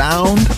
Sound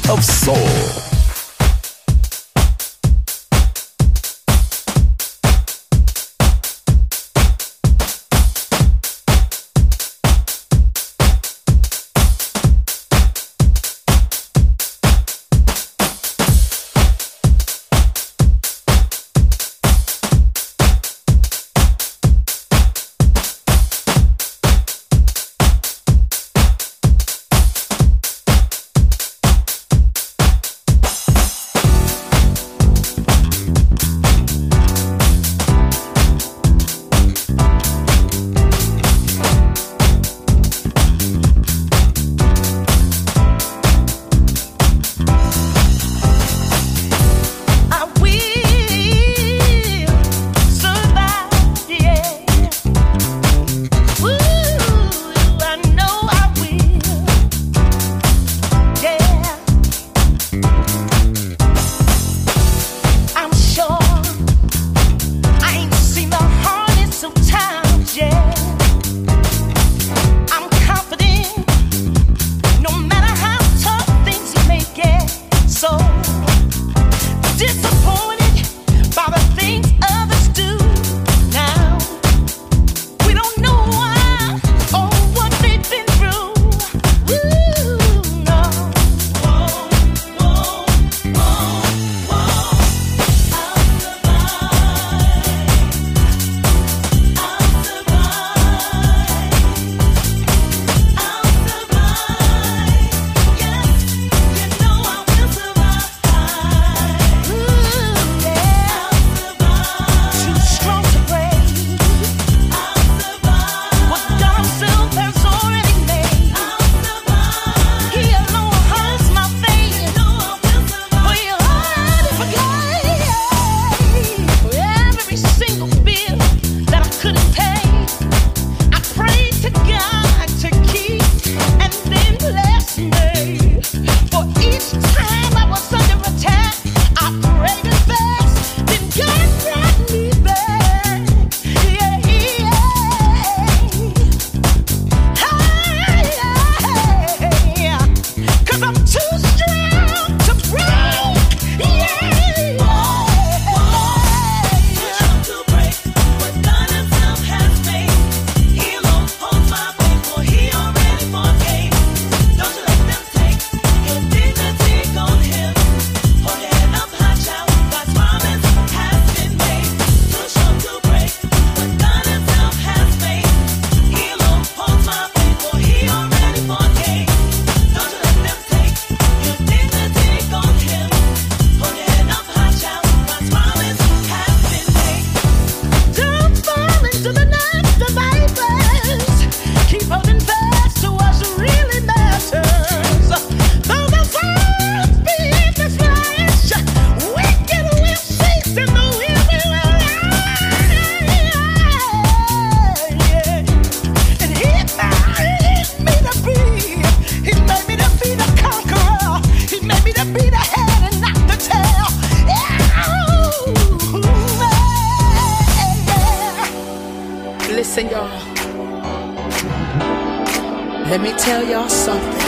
tell y'all something.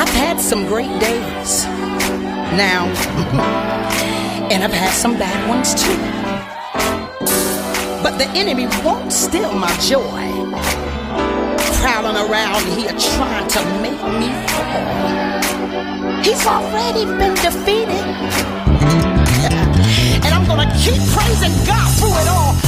I've had some great days now, and I've had some bad ones too. But the enemy won't steal my joy, prowling around here trying to make me fall. He's already been defeated, and I'm gonna keep praising God through it all.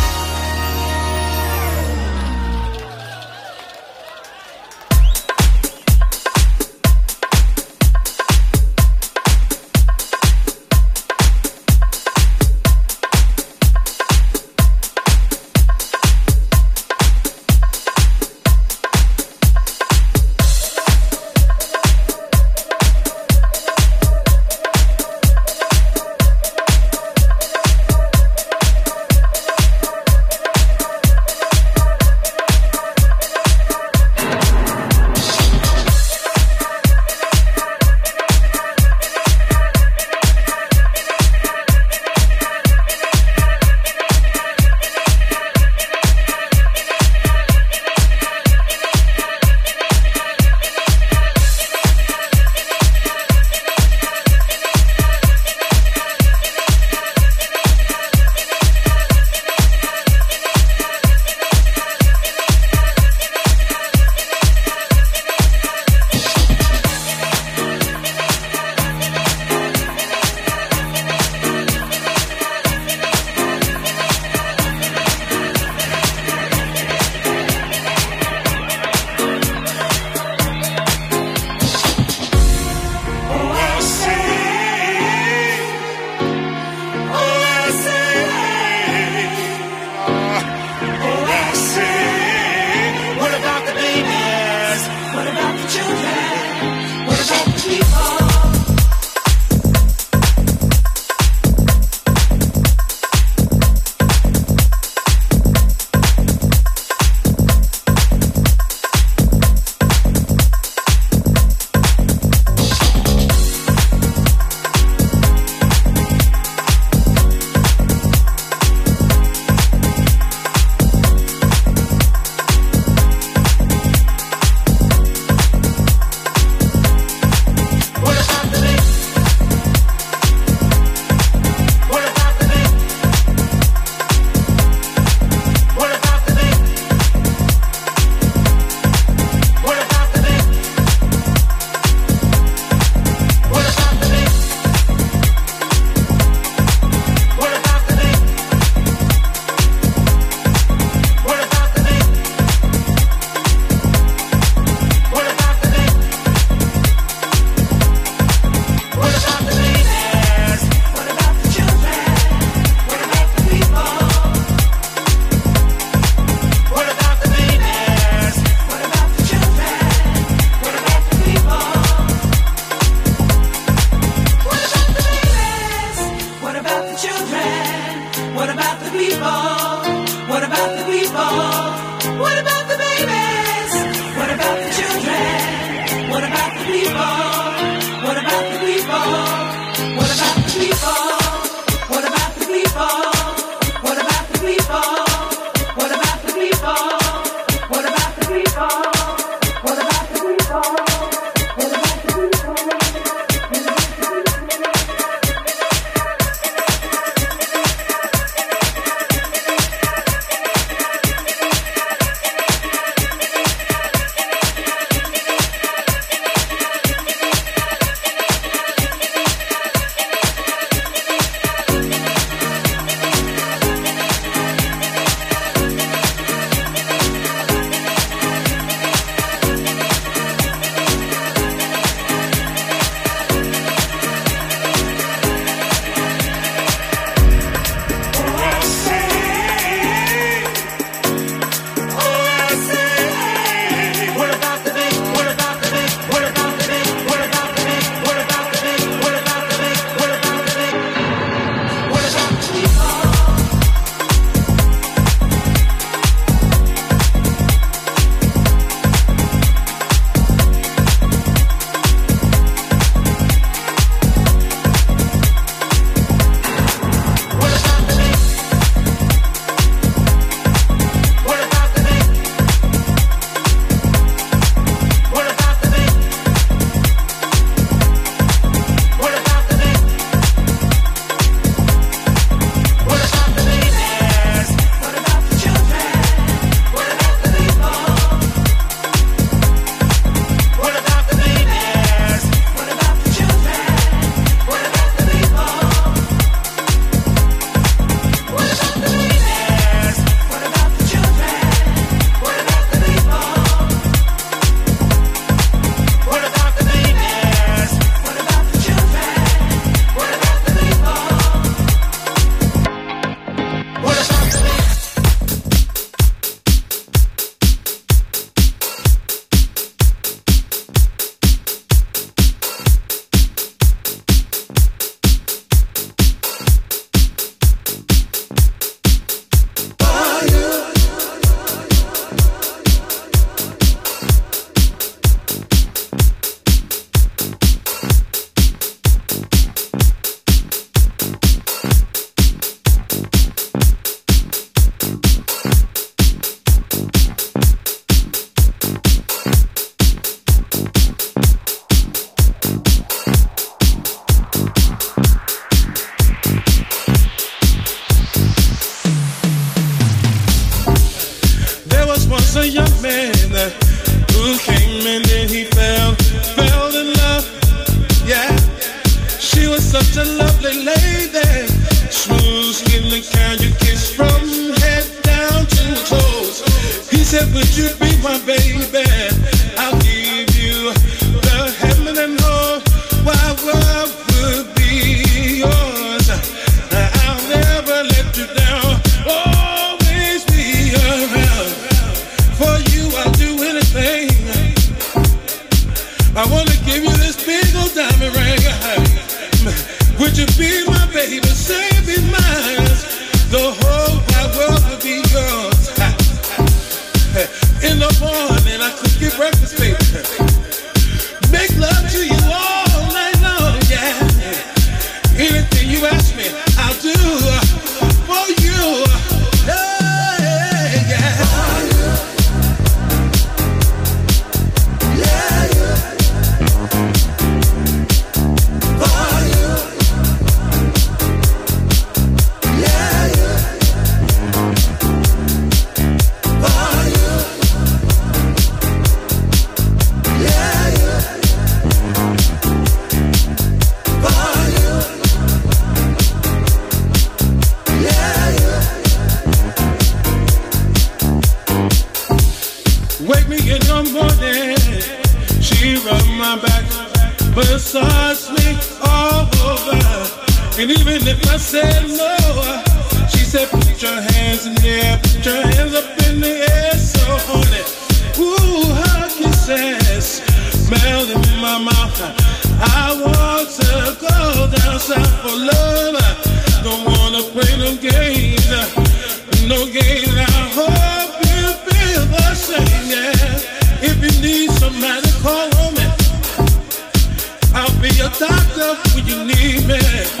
said, Would you be my baby? when you need me.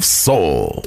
Of soul.